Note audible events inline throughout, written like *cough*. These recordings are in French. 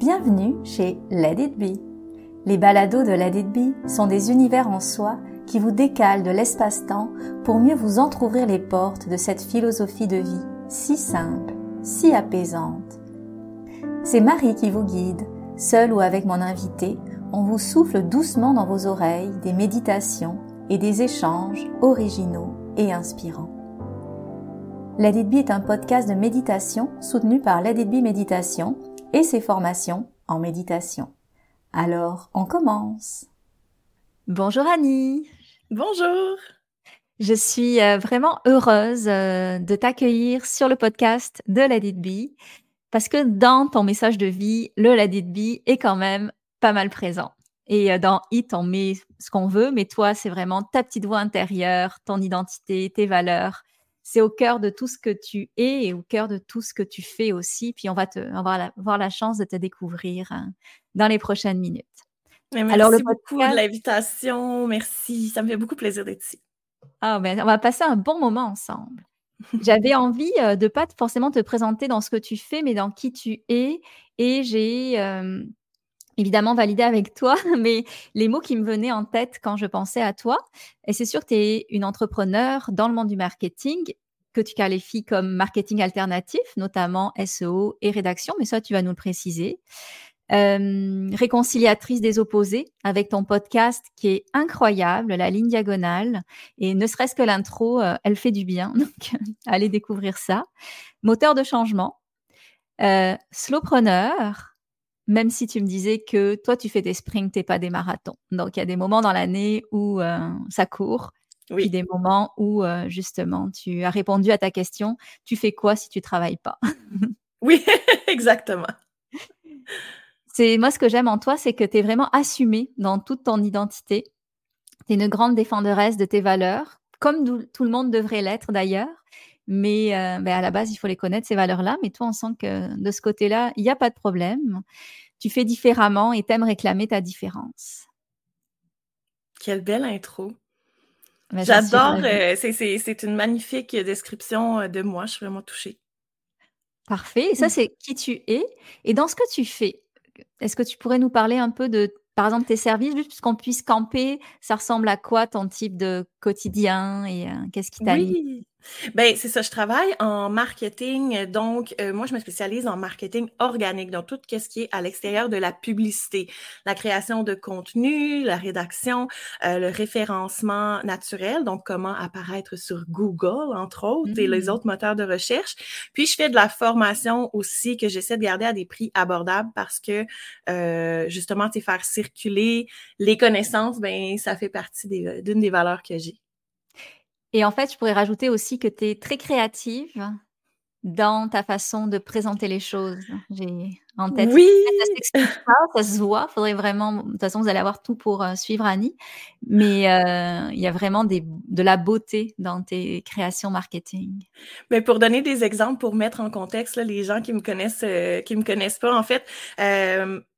Bienvenue chez Let It Be. Les balados de Let It Be sont des univers en soi qui vous décalent de l'espace-temps pour mieux vous entr'ouvrir les portes de cette philosophie de vie si simple, si apaisante. C'est Marie qui vous guide, seule ou avec mon invité, on vous souffle doucement dans vos oreilles des méditations et des échanges originaux et inspirants. Let It Be est un podcast de méditation soutenu par Let It Be Méditation et ses formations en méditation. Alors, on commence. Bonjour Annie. Bonjour. Je suis euh, vraiment heureuse euh, de t'accueillir sur le podcast de It Be parce que dans ton message de vie, le It Be est quand même pas mal présent. Et euh, dans It, on met ce qu'on veut, mais toi, c'est vraiment ta petite voix intérieure, ton identité, tes valeurs, c'est au cœur de tout ce que tu es et au cœur de tout ce que tu fais aussi. Puis on va te, avoir, la, chance de te découvrir hein, dans les prochaines minutes. merci Alors, le beaucoup de l'invitation. Merci. Ça me fait beaucoup plaisir d'être ici. Ah, ben, on va passer un bon moment ensemble. *laughs* J'avais envie euh, de pas forcément te présenter dans ce que tu fais, mais dans qui tu es. Et j'ai euh, évidemment validé avec toi, *laughs* mais les mots qui me venaient en tête quand je pensais à toi, et c'est sûr tu es une entrepreneur dans le monde du marketing que tu qualifies comme marketing alternatif, notamment SEO et rédaction, mais ça, tu vas nous le préciser. Euh, réconciliatrice des opposés avec ton podcast qui est incroyable, la ligne diagonale. Et ne serait-ce que l'intro, euh, elle fait du bien. *laughs* Donc, allez découvrir ça. Moteur de changement. Euh, slowpreneur, même si tu me disais que toi, tu fais des sprints et pas des marathons. Donc, il y a des moments dans l'année où euh, ça court, oui. puis des moments où, euh, justement, tu as répondu à ta question, tu fais quoi si tu travailles pas? *laughs* Oui, *laughs* exactement. C'est Moi, ce que j'aime en toi, c'est que tu es vraiment assumé dans toute ton identité. Tu es une grande défenderesse de tes valeurs, comme tout le monde devrait l'être d'ailleurs. Mais euh, ben, à la base, il faut les connaître, ces valeurs-là. Mais toi, on sent que de ce côté-là, il n'y a pas de problème. Tu fais différemment et t'aimes réclamer ta différence. Quelle belle intro. Ben, J'adore. Euh, c'est une magnifique description euh, de moi. Je suis vraiment touchée. Parfait. Et ça, mmh. c'est qui tu es. Et dans ce que tu fais, est-ce que tu pourrais nous parler un peu de, par exemple, tes services, juste qu'on puisse camper? Ça ressemble à quoi ton type de quotidien et qu'est-ce qui t'anime? Oui. Ben, c'est ça, je travaille en marketing. Donc, euh, moi, je me spécialise en marketing organique, donc tout ce qui est à l'extérieur de la publicité, la création de contenu, la rédaction, euh, le référencement naturel, donc comment apparaître sur Google, entre autres, et les mmh. autres moteurs de recherche. Puis, je fais de la formation aussi que j'essaie de garder à des prix abordables parce que, euh, justement, c'est faire circuler les connaissances, ben, ça fait partie d'une des valeurs que j'ai. Et en fait, je pourrais rajouter aussi que tu es très créative dans ta façon de présenter les choses. J'ai en tête. Oui. Ça, ça se voit. Faudrait vraiment. De toute façon, vous allez avoir tout pour euh, suivre Annie. Mais euh, il y a vraiment des, de la beauté dans tes créations marketing. Mais pour donner des exemples, pour mettre en contexte là, les gens qui me connaissent, euh, qui me connaissent pas, en fait,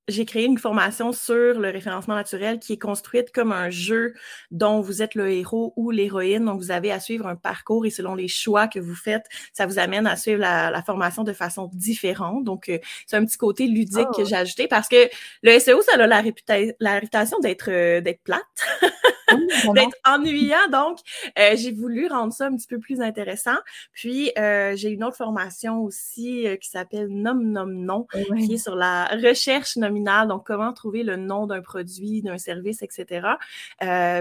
j'ai créé une formation sur le référencement naturel qui est construite comme un jeu dont vous êtes le héros ou l'héroïne. Donc, vous avez à suivre un parcours et selon les choix que vous faites, ça vous amène à suivre la, formation de façon différente. Donc, euh, c'est un petit côté ludique que oh. j'ai ajouté parce que le SEO, ça a la, réputation d'être euh, d'être plate. *laughs* d'être ennuyant. Donc, euh, j'ai voulu rendre ça un petit peu plus intéressant. Puis, euh, j'ai une autre formation aussi qui s'appelle Nom Nom Nom, qui est sur la recherche donc comment trouver le nom d'un produit, d'un service, etc.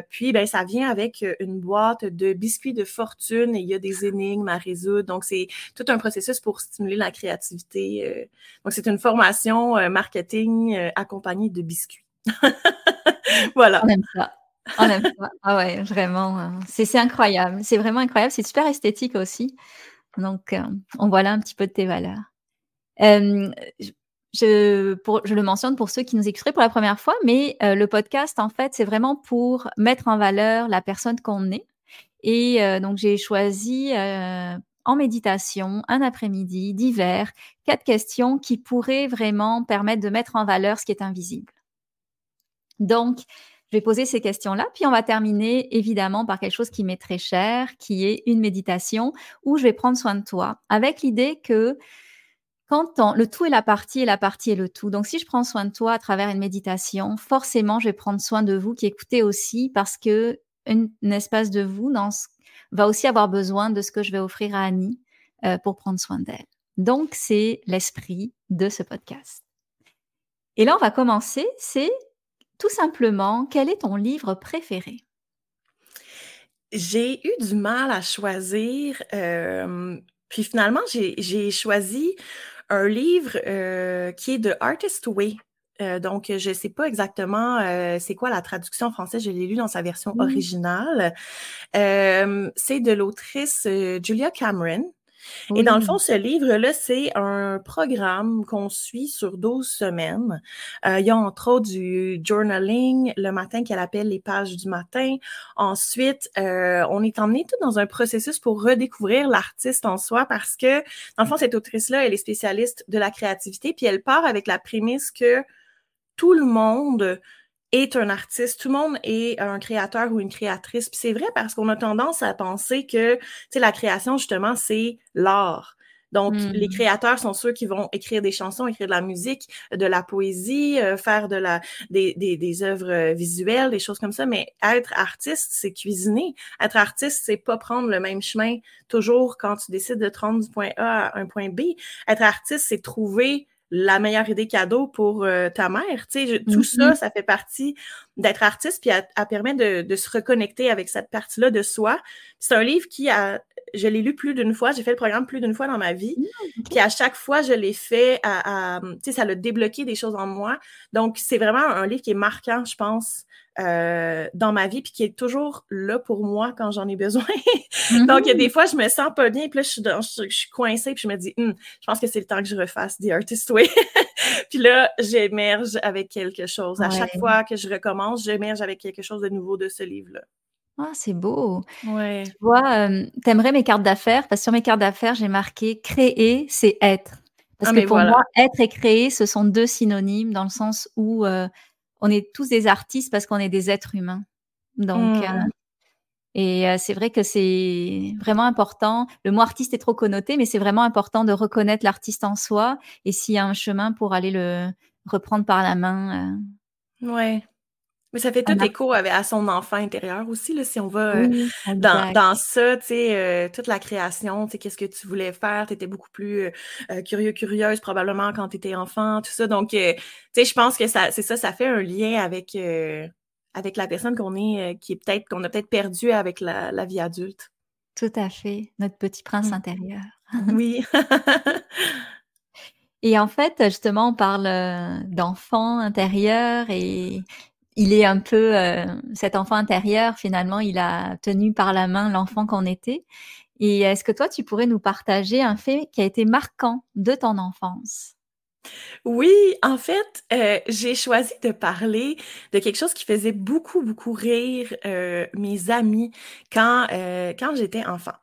puis, ben, ça vient avec une boîte de biscuits de fortune et il y a des énigmes à résoudre. Donc, c'est tout un processus pour stimuler la créativité. donc, c'est une formation marketing accompagnée de biscuits. *laughs* voilà. ça. On aime ça. Ah ouais, vraiment. Euh, c'est incroyable. C'est vraiment incroyable. C'est super esthétique aussi. Donc, euh, on voit là un petit peu de tes valeurs. Je, pour, je le mentionne pour ceux qui nous écouteraient pour la première fois, mais euh, le podcast, en fait, c'est vraiment pour mettre en valeur la personne qu'on est. Et donc, j'ai choisi en méditation, un après-midi, d'hiver, quatre questions qui pourraient vraiment permettre de mettre en valeur ce qui est invisible. Donc, je vais poser ces questions-là, puis on va terminer évidemment par quelque chose qui m'est très cher, qui est une méditation où je vais prendre soin de toi, avec l'idée que le tout est la partie et la partie est le tout. Donc, si je prends soin de toi à travers une méditation, forcément, je vais prendre soin de vous qui écoutez aussi parce que un espace de vous va aussi avoir besoin de ce que je vais offrir à Annie euh, pour prendre soin d'elle. Donc, c'est l'esprit de ce podcast. Et là, on va commencer. C'est tout simplement, quel est ton livre préféré? J'ai eu du mal à choisir. Euh, puis finalement, j'ai choisi un livre euh, qui est de Artist Way euh, donc, je ne sais pas exactement euh, c'est quoi la traduction française. Je l'ai lu dans sa version mmh. originale. Euh, c'est de l'autrice Julia Cameron. Et dans le fond, ce livre-là, c'est un programme qu'on suit sur 12 semaines. il y a entre autres du journaling le matin qu'elle appelle les pages du matin. Ensuite, on est emmené tout dans un processus pour redécouvrir l'artiste en soi parce que, dans le fond, cette autrice-là, elle est spécialiste de la créativité, puis elle part avec la prémisse que tout le monde est un artiste, tout le monde est un créateur ou une créatrice. Puis c'est vrai parce qu'on a tendance à penser que, tu sais, la création, justement, c'est l'art. Donc, les hmm. créateurs sont ceux qui vont écrire des chansons, écrire de la musique, de la poésie, euh, faire de la, des, des, des, œuvres visuelles, des choses comme ça. Mais être artiste, c'est cuisiner. Être artiste, c'est pas prendre le même chemin toujours quand tu décides de te rendre du point A à un point B. Être artiste, c'est trouver la meilleure idée cadeau pour euh, ta mère. Tu sais, tout ça, mm-hmm. ça fait partie d'être artiste, puis elle, permet de, de, se reconnecter avec cette partie-là de soi. C'est un livre qui a, je l'ai lu plus d'une fois, j'ai fait le programme plus d'une fois dans ma vie, mm, puis à chaque fois, je l'ai fait, à, tu sais, ça l'a débloqué des choses en moi. Donc, c'est vraiment un livre qui est marquant, je pense, euh, dans ma vie, puis qui est toujours là pour moi quand j'en ai besoin. *laughs* Donc, il y a des mm-hmm. fois, je me sens pas bien, puis là, je suis, je, suis coincée, puis je me dis, hum, je pense que c'est le temps que je refasse The Artist Way. *laughs* puis là, j'émerge avec quelque chose. À chaque fois que je recommence, j'émerge avec quelque chose de nouveau de ce livre-là. Ah, c'est beau. Ouais. Tu vois, euh, t'aimerais mes cartes d'affaires? Parce que sur mes cartes d'affaires, j'ai marqué créer, c'est être. Parce ah, que pour moi, être et créer, ce sont deux synonymes dans le sens où euh, on est tous des artistes parce qu'on est des êtres humains. Donc, mmh. euh, et c'est vrai que c'est vraiment important. Le mot artiste est trop connoté, mais c'est vraiment important de reconnaître l'artiste en soi et s'il y a un chemin pour aller le reprendre par la main. Ouais. Mais ça fait tout écho à son enfant intérieur aussi, là, si on va euh, dans, dans, ça, tu sais, euh, toute la création, tu sais, qu'est-ce que tu voulais faire, tu étais beaucoup plus euh, curieux, curieuse probablement quand tu étais enfant, tout ça. Donc, tu sais, je pense que ça, c'est ça, ça fait un lien avec, avec la personne qu'on est, qui est peut-être, qu'on a peut-être perdu avec la, la, vie adulte. Tout à fait, notre petit prince mmh. intérieur. *laughs* oui. *laughs* Et en fait, justement, on parle d'enfant intérieur et il est un peu euh, cet enfant intérieur finalement il a tenu par la main l'enfant qu'on était et est-ce que toi tu pourrais nous partager un fait qui a été marquant de ton enfance? Oui, en fait, euh, j'ai choisi de parler de quelque chose qui faisait beaucoup, beaucoup rire euh, mes amis quand, quand j'étais enfant.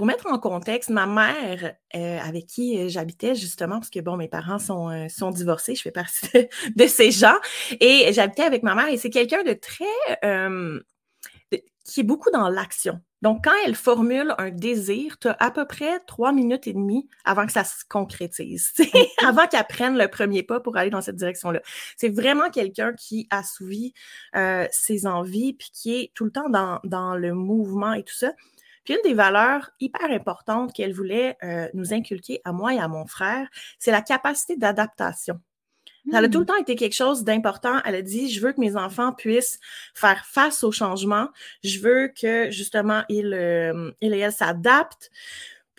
Pour mettre en contexte, ma mère, euh, avec qui euh, j'habitais justement, parce que bon, mes parents sont, euh, sont divorcés, je fais partie de, *laughs* ces gens, et j'habitais avec ma mère, et c'est quelqu'un de très... qui est beaucoup dans l'action. Donc, quand elle formule un désir, tu as à peu près trois minutes et demie avant que ça se concrétise, *laughs* avant qu'elle prenne le premier pas pour aller dans cette direction-là. C'est vraiment quelqu'un qui assouvit euh, ses envies, puis qui est tout le temps dans, dans le mouvement et tout ça. Une des valeurs hyper importantes qu'elle voulait euh, nous inculquer à moi et à mon frère, c'est la capacité d'adaptation. Ça a tout le hmm. temps été quelque chose d'important. Elle a dit, je veux que mes enfants puissent faire face au changement. Je veux que, justement, ils, euh, et elles s'adaptent.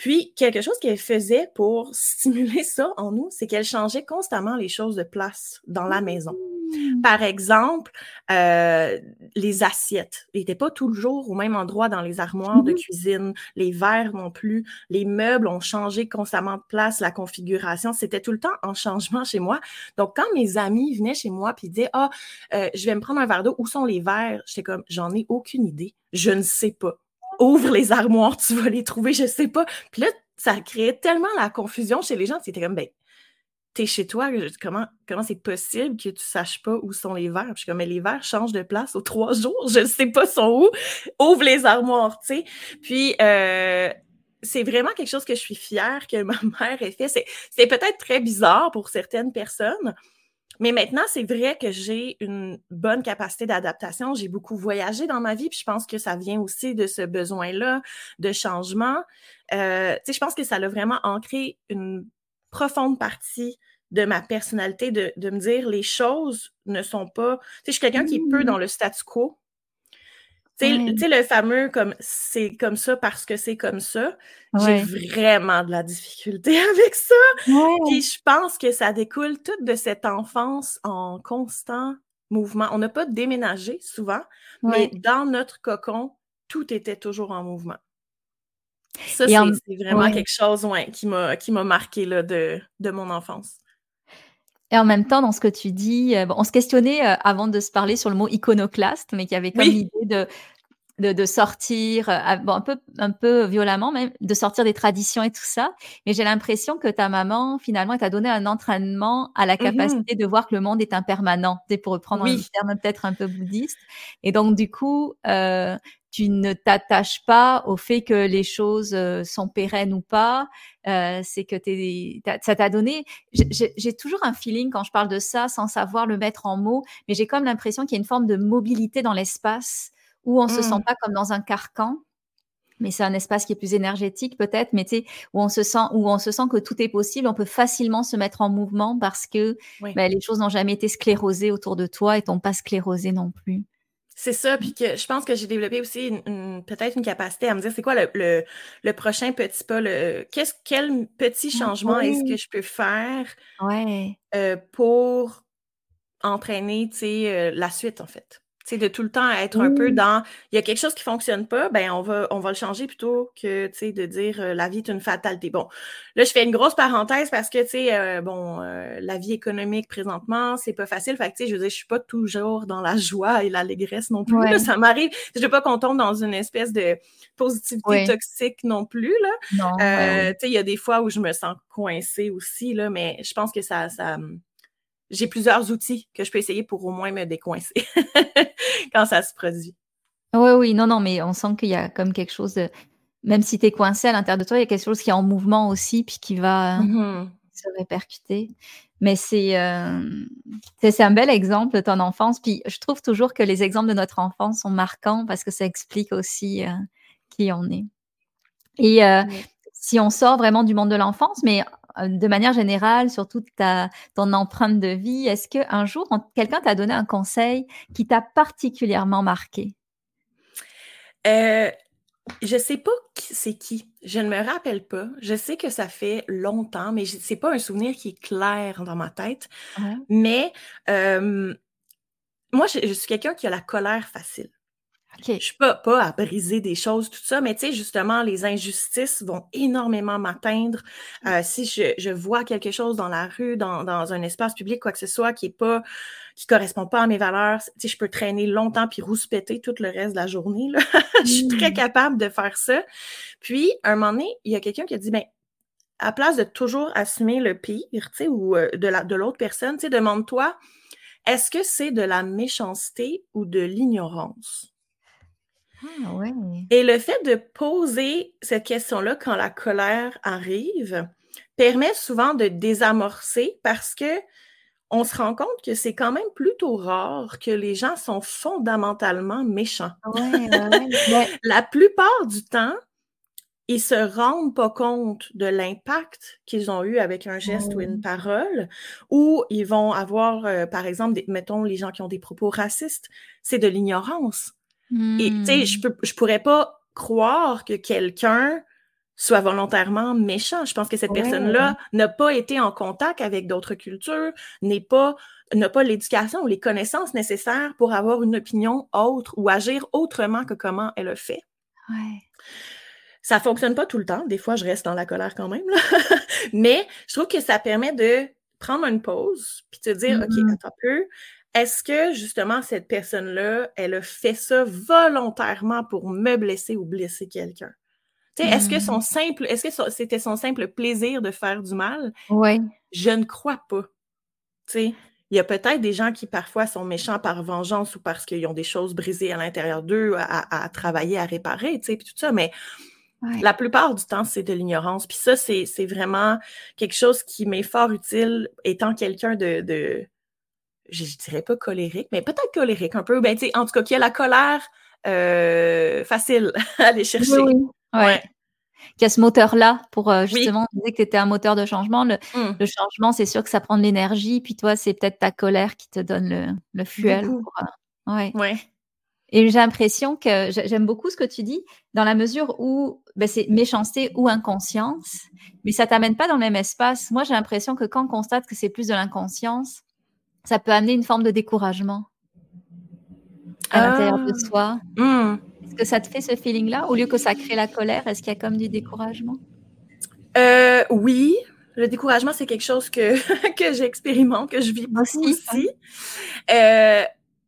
Puis, quelque chose qu'elle faisait pour stimuler ça en nous, c'est qu'elle changeait constamment les choses de place dans la maison. Mmh. Par exemple, euh, les assiettes n'étaient pas toujours au même endroit dans les armoires de mmh cuisine, les verres non plus, les meubles ont changé constamment de place, la configuration, c'était tout le temps en changement chez moi. Donc, quand mes amis venaient chez moi puis disaient, ah, euh, je vais me prendre un verre d'eau, où sont les verres? J'étais comme, j'en ai aucune idée, je ne sais pas. Ouvre les armoires, tu vas les trouver, je sais pas. Puis là, ça créait tellement la confusion chez les gens, c'était comme, ben, t'es chez toi, comment c'est possible que tu saches pas où sont les verres? Puis comme, mais les verres changent de place aux trois jours, je ne sais pas sont où. Ouvre les armoires, tu sais. Puis, euh, c'est vraiment quelque chose que je suis fière que ma *laughs* mère ait fait. C'est peut-être très bizarre pour certaines personnes, mais maintenant, c'est vrai que j'ai une bonne capacité d'adaptation. J'ai beaucoup voyagé dans ma vie, puis je pense que ça vient aussi de ce besoin-là de changement. Euh, je pense que ça a vraiment ancré une profonde partie de ma personnalité, de, de me dire les choses ne sont pas. Tu sais, je suis quelqu'un qui est peu mmh. dans le statu quo. Tu sais, le fameux comme c'est comme ça parce que c'est comme ça. J'ai vraiment de la difficulté *laughs* avec ça. Puis je pense que ça découle toute de cette enfance en constant mouvement. On n'a pas déménagé souvent, mais dans notre cocon, tout était toujours en mouvement. Ça, c'est vraiment quelque chose qui m'a marqué là, de, de mon enfance. Et en même temps, dans ce que tu dis, euh, on se questionnait euh, avant de se parler sur le mot iconoclaste, mais qui avait comme l'idée de, de, sortir, euh, bon, un, peu, un peu violemment même, de sortir des traditions et tout ça. Mais j'ai l'impression que ta maman, finalement, t'a donné un entraînement à la mmh capacité de voir que le monde est impermanent, pour reprendre un terme peut-être un peu bouddhiste. Et donc, du coup, euh, tu ne t'attaches pas au fait que les choses euh, sont pérennes ou pas. Euh, c'est que t'es, ça t'a donné. J'ai toujours un feeling quand je parle de ça, sans savoir le mettre en mots, mais j'ai comme l'impression qu'il y a une forme de mobilité dans l'espace où on se sent mmh. pas comme dans un carcan. Mais c'est un espace qui est plus énergétique peut-être, mais tu sais où on se sent où on se sent que tout est possible, on peut facilement se mettre en mouvement parce que ben, les choses n'ont jamais été sclérosées autour de toi et t'ont pas sclérosé non plus. C'est ça, puis que je pense que j'ai développé aussi peut-être une capacité à me dire c'est quoi le, le, prochain petit pas, le, qu'est-ce, quel petit ah changement est-ce que je peux faire euh, pour entraîner euh, la suite en fait? De tout le temps être un peu dans il y a quelque chose qui fonctionne pas, ben on va on va le changer plutôt que de dire euh, la vie est une fatalité. Bon, là je fais une grosse parenthèse parce que tu sais euh, bon euh, la vie économique présentement, c'est pas facile, fait que tu sais je veux dire je suis pas toujours dans la joie et l'allégresse non plus, ça m'arrive, je veux pas qu'on tombe dans une espèce de positivité toxique non plus là. Non, tu sais il y a des fois où je me sens coincée aussi là, mais je pense que ça ça j'ai plusieurs outils que je peux essayer pour au moins me décoincer *laughs* quand ça se produit. Oui, oui, non, non, mais on sent qu'il y a comme quelque chose de. Même si tu es coincé à l'intérieur de toi, il y a quelque chose qui est en mouvement aussi, puis qui va mmh se répercuter. Mais euh, c'est c'est un bel exemple de ton enfance. Puis je trouve toujours que les exemples de notre enfance sont marquants parce que ça explique aussi euh, qui on est. Et euh, si on sort vraiment du monde de l'enfance, mais euh, de manière générale, sur toute ta, ton empreinte de vie, est-ce qu'un jour, quelqu'un t'a donné un conseil qui t'a particulièrement marqué? Euh, je sais pas c'est qui. Je ne me rappelle pas. Je sais que ça fait longtemps, mais c'est pas un souvenir qui est clair dans ma tête. Mais euh, moi, je suis quelqu'un qui a la colère facile. Je suis pas, pas à briser des choses, tout ça, mais tu sais, justement, les injustices vont énormément m'atteindre. Mmh. Euh, si je, je, vois quelque chose dans la rue, dans, dans, un espace public, quoi que ce soit, qui est pas, qui correspond pas à mes valeurs, tu sais, je peux traîner longtemps puis rouspéter tout le reste de la journée. Là. *laughs* je suis très mmh. capable de faire ça. Puis, un moment donné, il y a quelqu'un qui a dit, ben, à place de toujours assumer le pire, tu sais, ou euh, de la, de l'autre personne, tu sais, demande-toi, est-ce que c'est de la méchanceté ou de l'ignorance? Ah ouais. Et le fait de poser cette question-là quand la colère arrive permet souvent de désamorcer parce que on se rend compte que c'est quand même plutôt rare que les gens sont fondamentalement méchants. *laughs* la plupart du temps, ils se rendent pas compte de l'impact qu'ils ont eu avec un geste ou une parole, ou ils vont avoir, euh, par exemple, des, mettons les gens qui ont des propos racistes, c'est de l'ignorance. Et tu sais, je, hmm. peux, je pourrais pas croire que quelqu'un soit volontairement méchant. Je pense que cette personne-là n'a pas été en contact avec d'autres cultures, n'est pas n'a pas l'éducation ou les connaissances nécessaires pour avoir une opinion autre ou agir autrement que comment elle a fait. Ouais. Ça fonctionne pas tout le temps. Des fois, je reste dans la colère quand même. Là. *laughs* Mais je trouve que ça permet de prendre une pause puis te dire, OK, mm-hmm. attends un peu, est-ce que justement cette personne-là, elle a fait ça volontairement pour me blesser ou blesser quelqu'un? Est-ce que son mmh. simple, est-ce que c'était son simple plaisir de faire du mal? Oui. Je ne crois pas. il y a peut-être des gens qui parfois sont méchants par vengeance ou parce qu'ils ont des choses brisées à l'intérieur d'eux à, travailler, à réparer, puis tout ça, mais La plupart du temps, c'est de l'ignorance. Puis ça, c'est vraiment quelque chose qui m'est fort utile étant quelqu'un de, de, je, dirais pas colérique, mais peut-être colérique un peu. Ben, en tout cas, qui a la colère euh, facile *laughs* à aller chercher. Oui, Ouais. Qui a ce moteur-là pour euh, justement, tu disais que tu étais un moteur de changement. Le, mmh. le changement, c'est sûr que ça prend de l'énergie. Puis toi, c'est peut-être ta colère qui te donne le, le fuel. Pour, euh, ouais. ouais. Et j'ai l'impression que j'aime beaucoup ce que tu dis, dans la mesure où ben, c'est méchanceté ou inconscience, mais ça t'amène pas dans le même espace. Moi, j'ai l'impression que quand on constate que c'est plus de l'inconscience, ça peut amener une forme de découragement à l'intérieur de ah. soi. Mmh. Est-ce que ça te fait ce feeling-là? Au lieu que ça crée la colère, est-ce qu'il y a comme du découragement? Euh, Oui. Le découragement, c'est quelque chose que, *laughs* que j'expérimente, que je vis beaucoup aussi. Euh,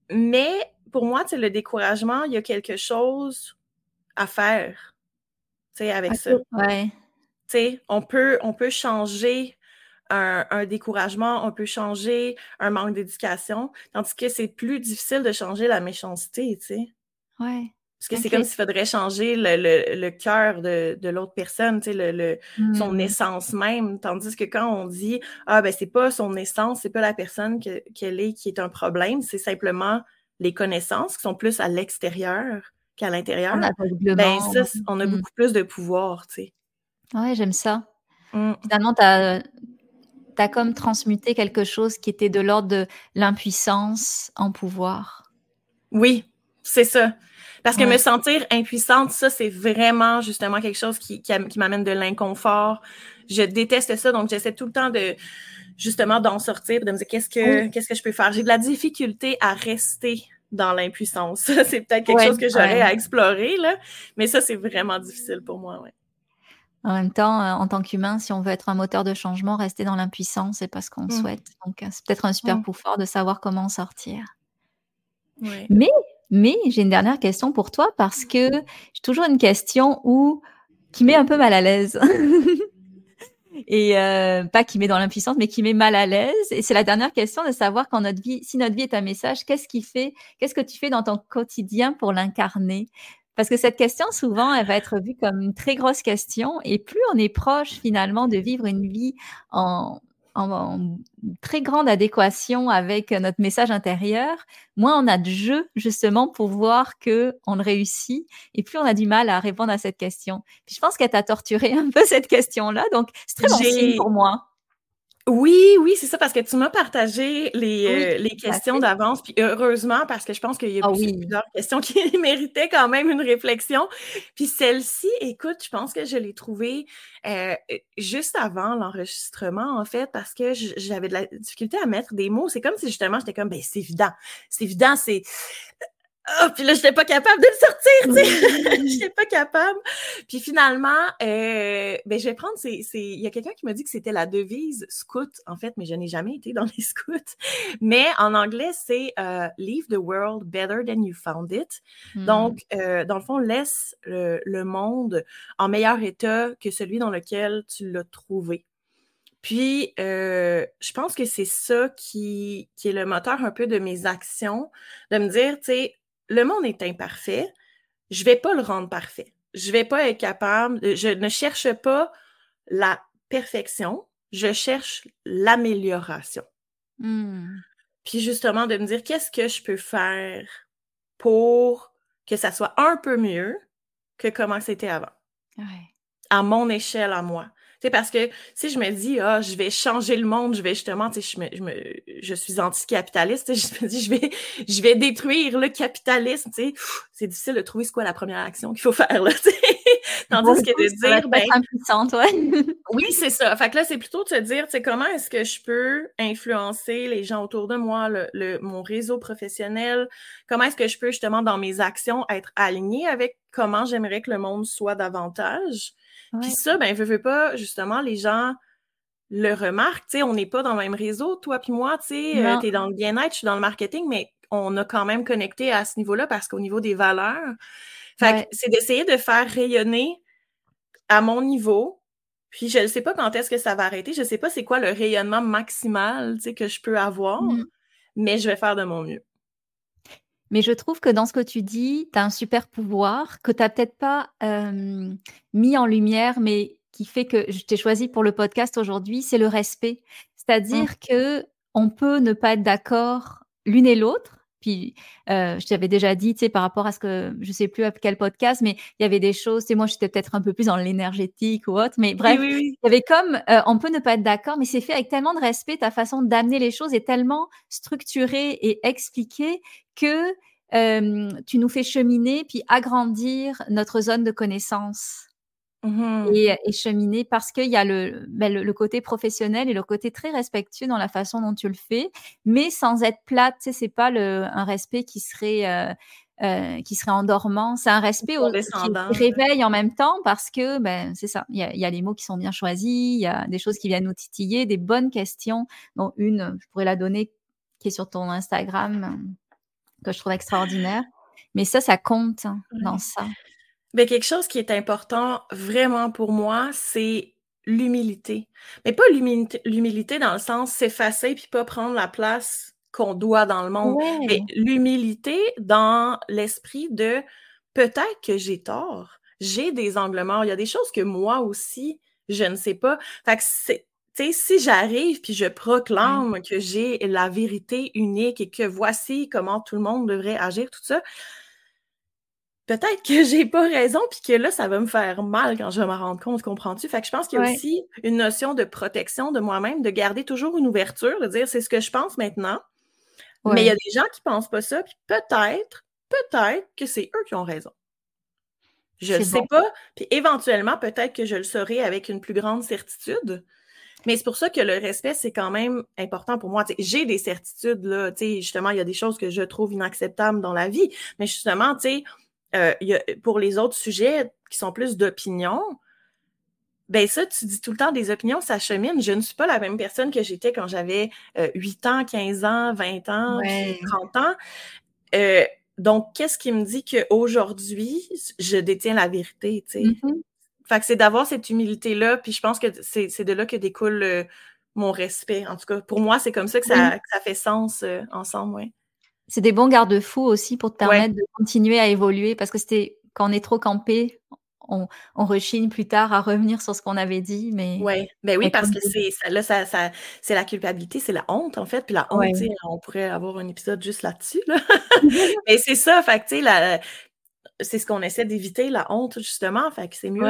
mais pour moi, le découragement, il y a quelque chose à faire avec ça. Ouais. On peut, on peut changer un, un, découragement, on peut changer un manque d'éducation, tandis que c'est plus difficile de changer la méchanceté, tu sais. Ouais. Parce que c'est comme s'il faudrait changer le, le, le cœur de, de l'autre personne, tu sais, le, son mmh. essence même. Tandis que quand on dit Ah, ben, c'est pas son essence, c'est pas la personne qu'elle est qui est un problème, c'est simplement les connaissances qui sont plus à l'extérieur qu'à l'intérieur. Ben, ça, on a mmh. beaucoup plus de pouvoir, tu sais. Ouais, j'aime ça. Mmh. Finalement, tu as, as, comme transmuté quelque chose qui était de l'ordre de l'impuissance en pouvoir? Oui, c'est ça. Parce que me sentir impuissante, ça, c'est vraiment justement quelque chose qui, qui, m'amène de l'inconfort. Je déteste ça, donc j'essaie tout le temps de justement d'en sortir, de me dire qu'est-ce que qu'est-ce que je peux faire? J'ai de la difficulté à rester dans l'impuissance. *laughs* c'est peut-être quelque chose que j'aurais à explorer, là, mais ça, c'est vraiment difficile pour moi. Ouais. En même temps, euh, en tant qu'humain, si on veut être un moteur de changement, rester dans l'impuissance, c'est pas ce qu'on mmh. souhaite. Donc, euh, c'est peut-être un super mmh. pouvoir de savoir comment en sortir. Mais mais j'ai une dernière question pour toi parce que j'ai toujours une question où qui met un peu mal à l'aise. *laughs* et euh, pas qui met dans l'impuissance, mais qui met mal à l'aise. Et c'est la dernière question de savoir quand notre vie, si notre vie est un message, qu'est-ce qui fait, qu'est-ce que tu fais dans ton quotidien pour l'incarner? Parce que cette question, souvent, elle va être vue comme une très grosse question. Et plus on est proche finalement de vivre une vie en, en, très grande adéquation avec notre message intérieur, moins on a de jeu justement pour voir que on le réussit et plus on a du mal à répondre à cette question. Puis je pense qu'elle t'a torturé *laughs* un peu cette question-là, donc c'est très bon pour moi. Oui, oui, c'est ça, parce que tu m'as partagé les, euh, les questions d'avance, puis heureusement, parce que je pense qu'il y a ah plusieurs questions qui *laughs* méritaient quand même une réflexion. Puis celle-ci, écoute, je pense que je l'ai trouvée euh, juste avant l'enregistrement, en fait, parce que j'avais de la difficulté à mettre des mots. C'est comme si justement, j'étais comme, ben c'est évident, c'est évident, c'est oh, puis là, je n'étais pas capable de le sortir, tu sais. *laughs* *laughs* je n'étais pas capable. Puis finalement, euh, ben, je vais prendre, c'est, il y a quelqu'un qui m'a dit que c'était la devise scout, en fait, mais je n'ai jamais été dans *laughs* les scouts. Mais en anglais, c'est euh, Leave the world better than you found it. Hmm. Donc, euh, dans le fond, laisse le, le, monde en meilleur état que celui dans lequel tu l'as trouvé. Puis, euh, je pense que c'est ça qui, qui est le moteur un peu de mes actions, de me dire, tu sais, le monde est imparfait, je vais pas le rendre parfait. Je vais pas être capable, je ne cherche pas la perfection, je cherche l'amélioration. Mmh. Puis justement, de me dire qu'est-ce que je peux faire pour que ça soit un peu mieux que comment c'était avant? À mon échelle, à moi parce que si je me dis, ah, je vais changer le monde, je vais justement, tu sais, je, me, je, suis anticapitaliste, *laughs* je me dis, je vais, je vais détruire le capitalisme, tu sais, c'est difficile de trouver ce quoi la première action qu'il faut *laughs* faire, là, tu sais. Tandis que de dire, ben, *laughs* oui, c'est ça. Fait que là, c'est plutôt de se dire, tu sais, comment est-ce que je peux influencer les gens autour de moi, le, mon réseau professionnel, comment est-ce que je peux justement dans mes actions être aligné avec comment j'aimerais que le monde soit davantage? Puis ça, ben, veux, veux pas, justement, les gens le remarquent. Tu sais, on n'est pas dans le même réseau, toi puis moi, tu sais, euh, es dans le bien-être, je suis dans le marketing, mais on a quand même connecté à ce niveau-là parce qu'au niveau des valeurs, fait c'est d'essayer de faire rayonner à mon niveau. Puis je ne sais pas quand est-ce que ça va arrêter. Je ne sais pas c'est quoi le rayonnement maximal, tu sais, que je peux avoir, mmh. mais je vais faire de mon mieux. Mais je trouve que dans ce que tu dis, tu as un super pouvoir que tu n'as peut-être pas mis en lumière, mais qui fait que je t'ai choisi pour le podcast aujourd'hui, c'est le respect. C'est-à-dire mmh. que on peut ne pas être d'accord l'une et l'autre, puis, euh, je t'avais déjà dit, tu sais, par rapport à ce que, je sais plus à quel podcast, mais il y avait des choses, tu sais, moi, j'étais peut-être un peu plus dans l'énergétique ou autre, mais bref, il y avait comme, euh, on peut ne pas être d'accord, mais c'est fait avec tellement de respect, ta façon d'amener les choses est tellement structurée et expliquée que euh, tu nous fais cheminer puis agrandir notre zone de connaissance. Mmh et, cheminer parce qu'il y a ben, le, le, côté professionnel et le côté très respectueux dans la façon dont tu le fais, mais sans être plate. Tu sais, c'est pas le, un respect qui serait euh, euh, qui serait endormant. C'est un respect au, qui réveille en même temps parce que ben c'est ça. Il y, a, y, a, les mots qui sont bien choisis, il y a des choses qui viennent nous titiller, des bonnes questions. dont une, je pourrais la donner, qui est sur ton Instagram, que je trouve extraordinaire. Mais ça, ça compte hein, dans ça. Mais quelque chose qui est important vraiment pour moi, c'est l'humilité. Mais pas l'humilité dans le sens s'effacer puis pas prendre la place qu'on doit dans le monde. Mais l'humilité dans l'esprit de peut-être que j'ai tort, j'ai des angles morts, il y a des choses que moi aussi, je ne sais pas. Fait que c'est tu sais, si j'arrive puis je proclame que j'ai la vérité unique et que voici comment tout le monde devrait agir, tout ça, peut-être que *laughs* j'ai pas raison, puis que là, ça va me faire mal quand je vais m'en rendre compte, comprends-tu? Fait que je pense qu'il y a aussi une notion de protection de moi-même, de garder toujours une ouverture, de dire c'est ce que je pense maintenant. Mais il y a des gens qui pensent pas ça, puis peut-être, peut-être que c'est eux qui ont raison. Je ne sais pas, puis éventuellement, peut-être que je le saurai avec une plus grande certitude. Mais c'est pour ça que le respect, c'est quand même important pour moi. J'ai des certitudes, là. Justement, il y a des choses que je trouve inacceptables dans la vie. Mais justement, tu sais, euh, pour les autres sujets qui sont plus d'opinion, ben ça, tu dis tout le temps des opinions, ça chemine. Je ne suis pas la même personne que j'étais quand j'avais 8 euh, ans, 15 ans, 20 ans, 30 ans. Euh, donc, qu'est-ce qui me dit qu'aujourd'hui, je détiens la vérité, tu sais? Mm-hmm. Fait que c'est d'avoir cette humilité-là, puis je pense que c'est de là que découle mon respect. En tout cas, pour moi, c'est comme ça que ça, ça fait sens ensemble, ouais c'est des bons garde-fous aussi pour te permettre de continuer à évoluer parce que c'était quand on est trop campé, on, on, rechigne plus tard à revenir sur ce qu'on avait dit. Mais ouais, ben oui, parce que c'est là, ça, ça c'est la culpabilité, c'est la honte en fait. Puis la honte, on pourrait avoir un épisode juste là-dessus. *laughs* mais c'est ça, fait tu sais, c'est ce qu'on essaie d'éviter, la honte, justement. Fait que c'est mieux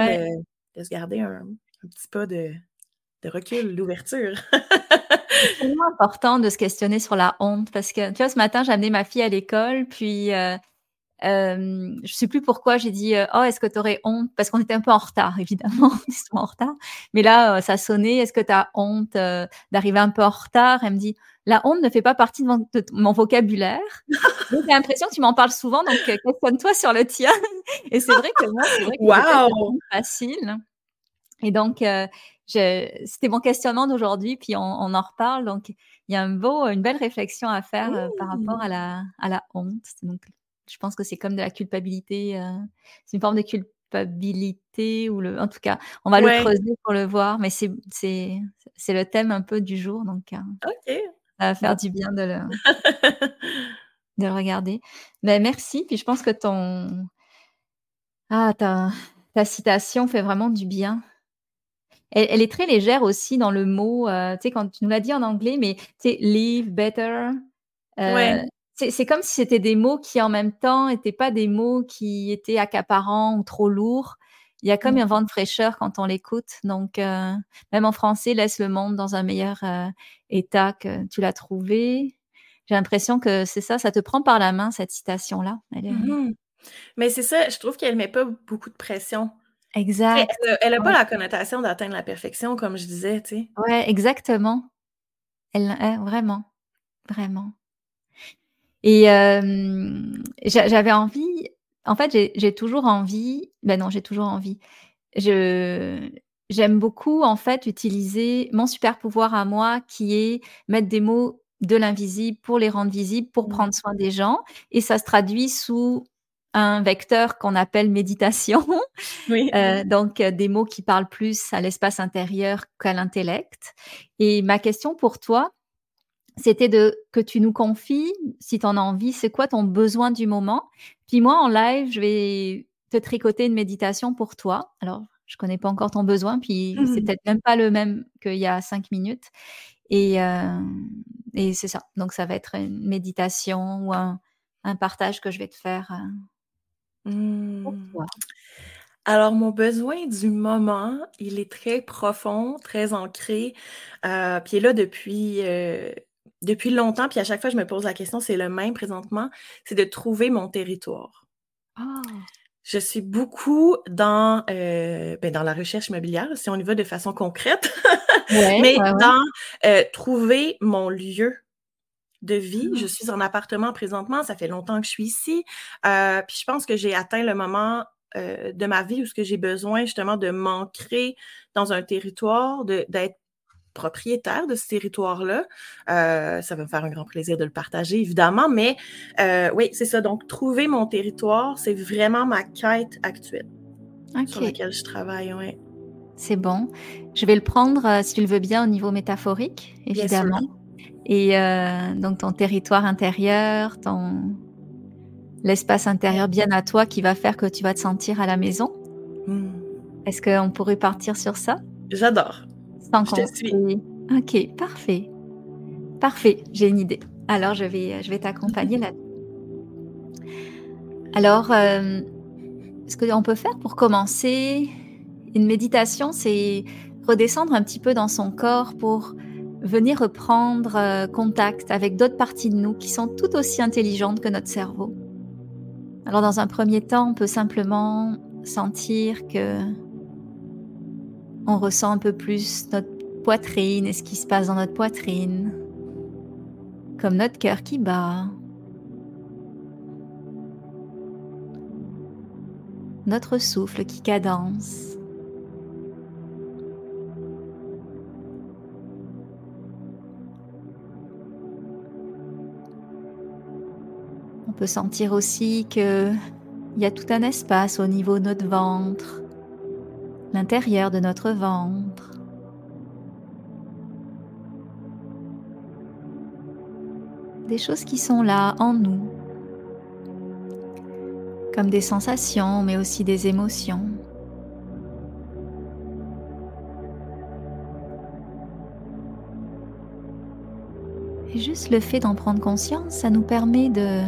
de, se garder un, petit peu de, de recul, d'ouverture. *laughs* c'est tellement important de se questionner sur la honte parce que, tu vois, ce matin, j'ai amené ma fille à l'école, puis euh, euh, je sais plus pourquoi j'ai dit euh, oh est-ce que tu aurais honte? Parce qu'on était un peu en retard *laughs* évidemment on en retard. Mais là euh, ça sonnait est-ce que tu as honte d'arriver un peu en retard? Elle me dit la honte ne fait pas partie de mon, vocabulaire. *laughs* J'ai l'impression que tu m'en parles souvent donc questionne-toi sur le tien et c'est vrai que moi c'est vrai que wow. facile. Et donc c'était mon questionnement d'aujourd'hui, puis on, en reparle. Donc, il y a un beau, une belle réflexion à faire euh, par rapport à la, à la honte. Donc, je pense que c'est comme de la culpabilité. Euh, c'est une forme de culpabilité ou le, en tout cas, on va le creuser pour le voir, mais c'est, le thème un peu du jour. Donc, euh, ça va faire du bien de le, *laughs* de le regarder. Ben, merci. Puis je pense que ton, ah, ta, ta citation fait vraiment du bien elle, est très légère aussi dans le mot, euh, tu sais, quand tu nous l'as dit en anglais, mais tu sais, live better. Euh, c'est comme si c'était des mots qui en même temps n'étaient pas des mots qui étaient accaparants ou trop lourds. Il y a comme mmh. un vent de fraîcheur quand on l'écoute. Donc, euh, même en français, laisse le monde dans un meilleur état que tu l'as trouvé. J'ai l'impression que c'est ça, ça te prend par la main, cette citation-là. Mmh mais c'est ça, je trouve qu'elle met pas beaucoup de pression. Exact. Elle n'a pas la connotation d'atteindre la perfection, comme je disais, tu sais. Ouais, exactement. Elle, vraiment, vraiment. Et j'avais envie, en fait, j'ai toujours envie, ben non, j'ai toujours envie. Je j'aime beaucoup en fait utiliser mon super pouvoir à moi, qui est mettre des mots de l'invisible pour les rendre visibles, pour mmh. prendre soin des gens, et ça se traduit sous un vecteur qu'on appelle méditation. *laughs* Oui. Euh, donc, euh, des mots qui parlent plus à l'espace intérieur qu'à l'intellect. Et ma question pour toi, c'était de que tu nous confies, si tu en as envie, c'est quoi ton besoin du moment? Puis moi, en live, je vais te tricoter une méditation pour toi. Alors, je connais pas encore ton besoin, puis c'est Mmh. peut-être même pas le même qu'il y a cinq minutes. Et, euh, et c'est ça. Donc, ça va être une méditation ou un, un partage que je vais te faire euh, Mmh. toi. Alors, mon besoin du moment, il est très profond, très ancré, euh, puis il est là depuis, euh, depuis longtemps, puis à chaque fois je me pose la question, c'est le même présentement, c'est de trouver mon territoire. Oh, Je suis beaucoup dans, euh, ben, dans la recherche immobilière, si on y va de façon concrète, *laughs* ouais, mais ouais, ouais. dans euh, trouver mon lieu de vie. Ah. Je suis en appartement présentement, ça fait longtemps que je suis ici. Euh, puis je pense que j'ai atteint le moment euh, de ma vie où ce que j'ai besoin justement de m'ancrer dans un territoire, d'être propriétaire de ce territoire-là. Euh, ça va me faire un grand plaisir de le partager, évidemment, mais oui, c'est ça. Donc, trouver mon territoire, c'est vraiment ma quête actuelle sur laquelle je travaille. Ouais. c'est bon. Je vais le prendre, euh, si tu le veux bien, au niveau métaphorique, évidemment. Et euh, donc ton territoire intérieur, ton l'espace intérieur bien à toi qui va faire que tu vas te sentir à la maison. Hmm. Est-ce qu'on pourrait partir sur ça? J'adore. Sans Je te suis. Ok, parfait. Parfait, j'ai une idée. Alors je vais, je vais t'accompagner là. Alors, euh, ce qu'on peut faire pour commencer une méditation, c'est redescendre un petit peu dans son corps pour venir reprendre euh, contact avec d'autres parties de nous qui sont tout aussi intelligentes que notre cerveau. Alors dans un premier temps, on peut simplement sentir que on ressent un peu plus notre poitrine et ce qui se passe dans notre poitrine, comme notre cœur qui bat, notre souffle qui cadence. On peut sentir aussi que il y a tout un espace au niveau de notre ventre, l'intérieur de notre ventre. Des choses qui sont là en nous, comme des sensations, mais aussi des émotions. Et juste le fait d'en prendre conscience, ça nous permet de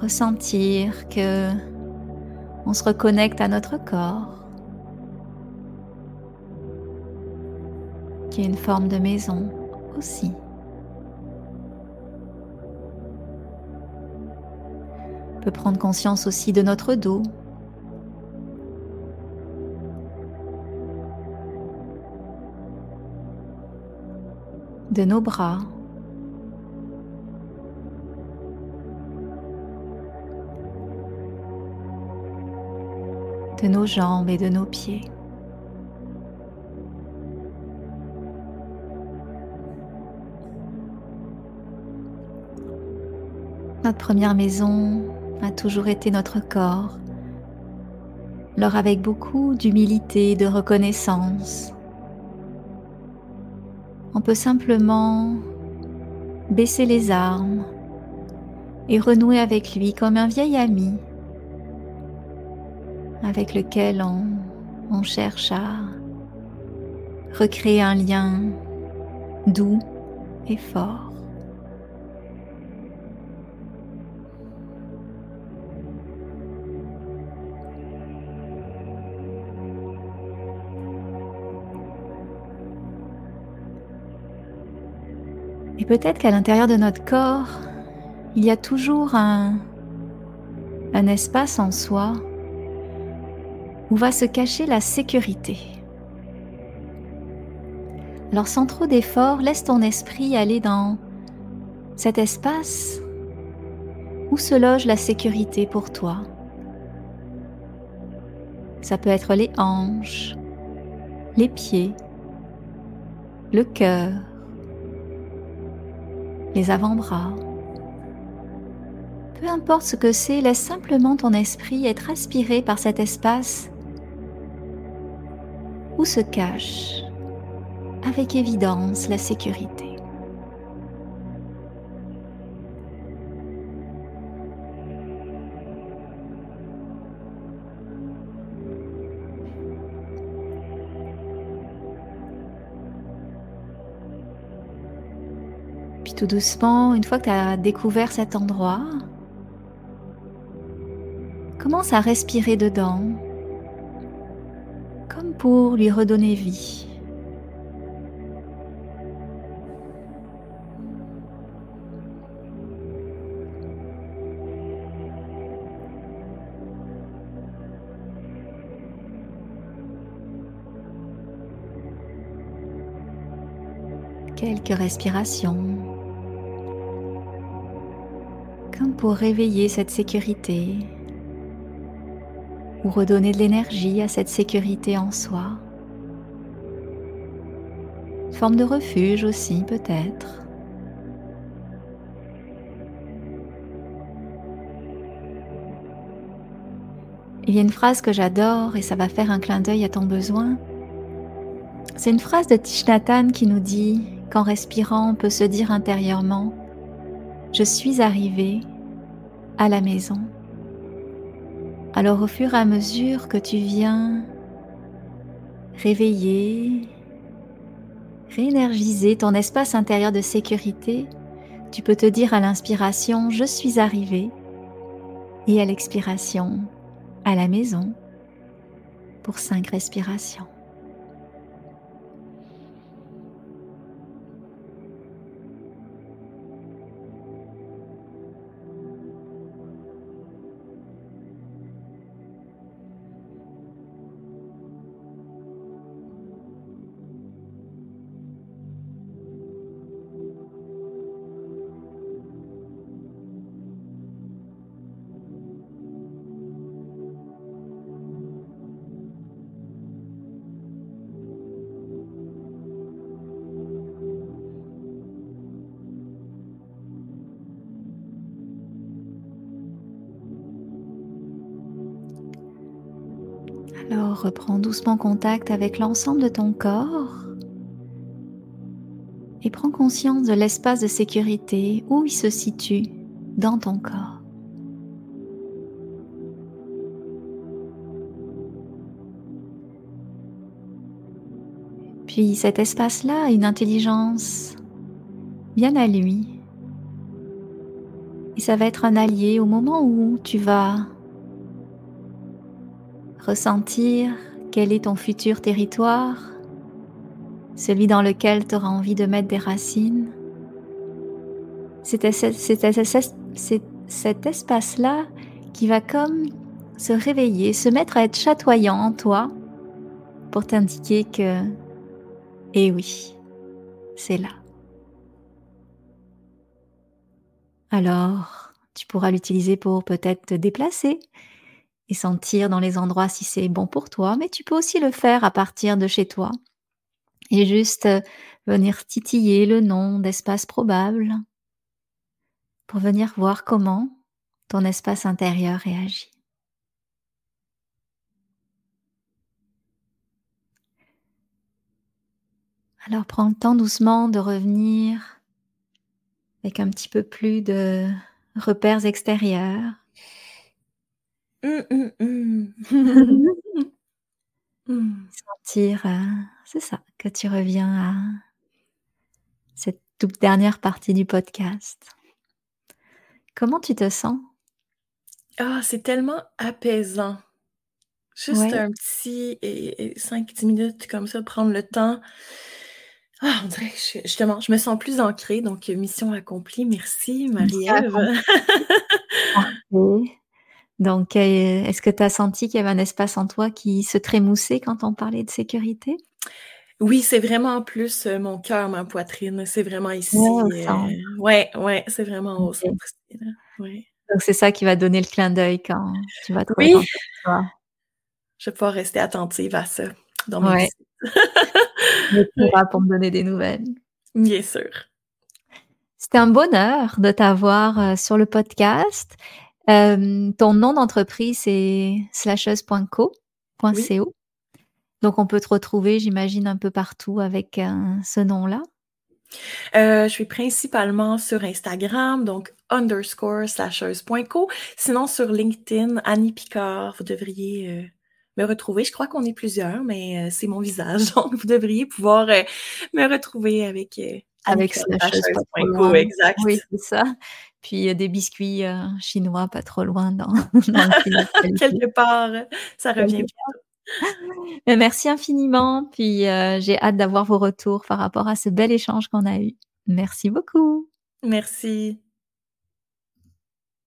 ressentir que on se reconnecte à notre corps, qui est une forme de maison aussi. Peut prendre conscience aussi de notre dos, de nos bras, nos jambes et de nos pieds. Notre première maison a toujours été notre corps, alors avec beaucoup d'humilité et de reconnaissance. On peut simplement baisser les armes et renouer avec lui comme un vieil ami avec lequel on, cherche à recréer un lien doux et fort. Et peut-être qu'à l'intérieur de notre corps, il y a toujours un, un espace en soi où va se cacher la sécurité. Alors sans trop d'effort, laisse ton esprit aller dans cet espace où se loge la sécurité pour toi. Ça peut être les hanches, les pieds, le cœur, les avant-bras. Peu importe ce que c'est, laisse simplement ton esprit être aspiré par cet espace se cache avec évidence la sécurité. Puis tout doucement, une fois que tu as découvert cet endroit, commence à respirer dedans pour lui redonner vie. quelques respirations, comme pour réveiller cette sécurité redonner de l'énergie à cette sécurité en soi. forme de refuge aussi peut-être. Il y a une phrase que j'adore et ça va faire un clin d'œil à ton besoin. C'est une phrase de Thich qui nous dit qu'en respirant, on peut se dire intérieurement, je suis arrivé à la maison. Alors au fur et à mesure que tu viens réveiller, réénergiser ton espace intérieur de sécurité, tu peux te dire à l'inspiration, je suis arrivé, et à l'expiration, à la maison, pour cinq respirations. Alors reprends doucement contact avec l'ensemble de ton corps et prends conscience de l'espace de sécurité où il se situe dans ton corps. Puis cet espace-là a une intelligence bien à lui. Et ça va être un allié au moment où tu vas ressentir quel est ton futur territoire, celui dans lequel tu auras envie de mettre des racines. C'est cet espace-là qui va comme se réveiller, se mettre à être chatoyant en toi pour t'indiquer que, eh oui, c'est là. Alors, tu pourras l'utiliser pour peut-être te déplacer, et sentir dans les endroits si c'est bon pour toi, mais tu peux aussi le faire à partir de chez toi et juste euh, venir titiller le nom d'espace probable pour venir voir comment ton espace intérieur réagit. Alors prends le temps doucement de revenir avec un petit peu plus de repères extérieurs Mmh, mmh, mmh. Sentir, euh, c'est ça, que tu reviens à cette toute dernière partie du podcast. Comment tu te sens? Ah, c'est tellement apaisant. Juste un petit 5-10 minutes comme ça, prendre le temps. Ah, on dirait que justement, je me sens plus ancrée, donc mission accomplie. Merci Marie-Ève. *laughs* Donc, euh, est-ce que tu as senti qu'il y avait un espace en toi qui se trémoussait quand on parlait de sécurité? Oui, c'est vraiment plus euh, mon cœur, ma poitrine. C'est vraiment ici. Oui, euh, ouais, ouais, c'est vraiment au centre. Donc, c'est ça qui va donner le clin d'œil quand tu vas te Oui. Je vais pouvoir rester attentive à ça dans mes ouais. *laughs* pour me donner des nouvelles. Bien sûr. C'était un bonheur de t'avoir sur le podcast. Euh, ton nom d'entreprise, c'est slasheuse.co. Donc, on peut te retrouver, j'imagine, un peu partout avec euh, ce nom-là. Euh, je suis principalement sur Instagram, donc underscore slasheuse.co. Sinon, sur LinkedIn, Annie Picard, vous devriez me retrouver. Je crois qu'on est plusieurs, mais c'est mon visage. *laughs* Donc, vous devriez pouvoir me retrouver avec Avec slasheuse, exact. Oui, c'est ça. Puis des biscuits chinois pas trop loin dans, *laughs* *laughs* Quelque part, ça revient bien. Merci infiniment. Puis j'ai hâte d'avoir vos retours par rapport à ce bel échange qu'on a eu. Merci beaucoup. Merci.